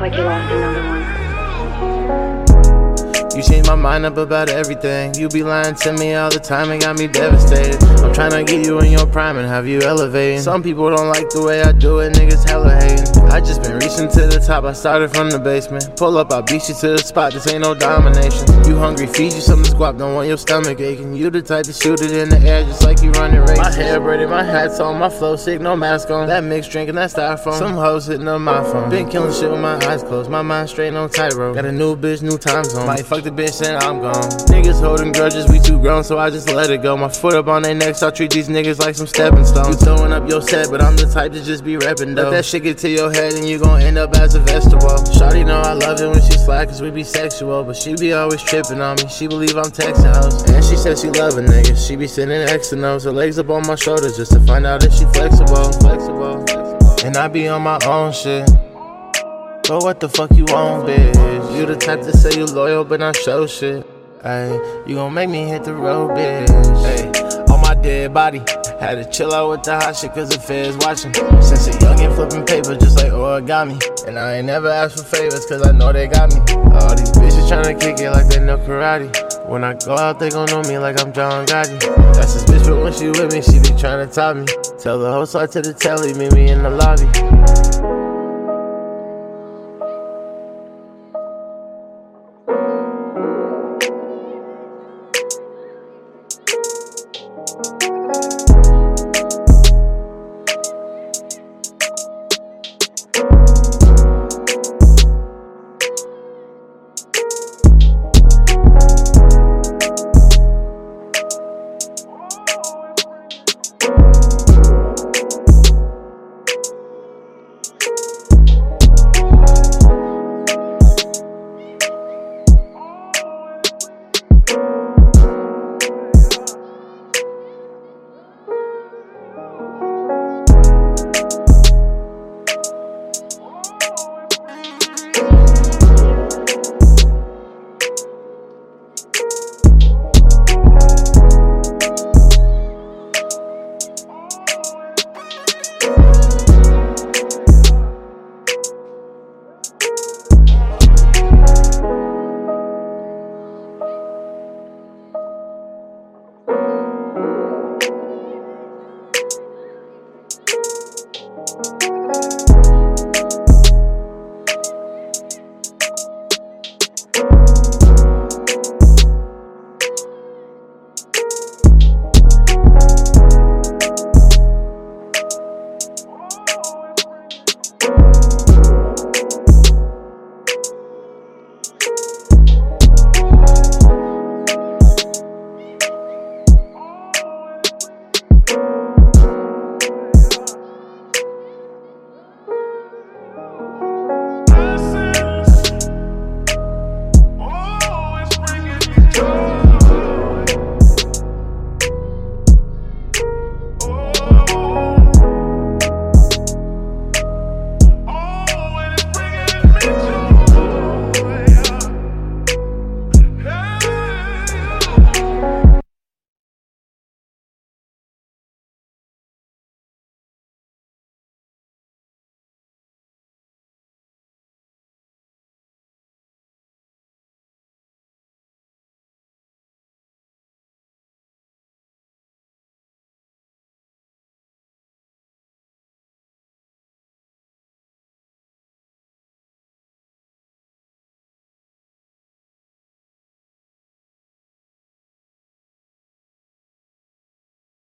like you lost another one. You changed my mind up about everything. You be lying to me all the time and got me devastated. I'm trying to get you in your prime and have you elevating. Some people don't like the way I do it, niggas hella hating. I just been reaching to the top, I started from the basement. Pull up, I beat you to the spot, this ain't no domination. You hungry, feed you something squat, don't want your stomach aching. You the type to shoot it in the air just like you running race. My hair braided, my hat's on, my flow sick, no mask on. That mixed drinking, that styrofoam. Some hoes hitting up my phone. Been killing shit with my eyes closed, my mind straight on tightrope. Got a new bitch, new time zone. Might fuck the bitch and I'm gone. Niggas holding grudges, we too grown, so I just let it go. My foot up on their necks, I treat these niggas like some stepping stones. You throwing up your set, but I'm the type to just be reppin' though. Let that shit get to your head and you gon' end up as a vegetable. Shawty know I love it when she slack, cause we be sexual. But she be always tripping on me, she believe I'm texting hoes. And she said she love a nigga, she be sending X and O's. Her legs up on my shoulders just to find out if she flexible. flexible. Flexible. And I be on my own shit. But what the fuck you want, bitch? You the type to say you loyal, but not show shit. Ayy, you gon' make me hit the road, bitch. Ayy, on my dead body. Had to chill out with the hot shit cause the feds watching. Since a youngin' flipping paper just like origami. And I ain't never asked for favors cause I know they got me. All these bitches tryna kick it like they know karate. When I go out, they gon' know me like I'm John Gotti. That's his bitch, but when she with me, she be tryna top me. Tell the whole side to the telly, meet me in the lobby. go.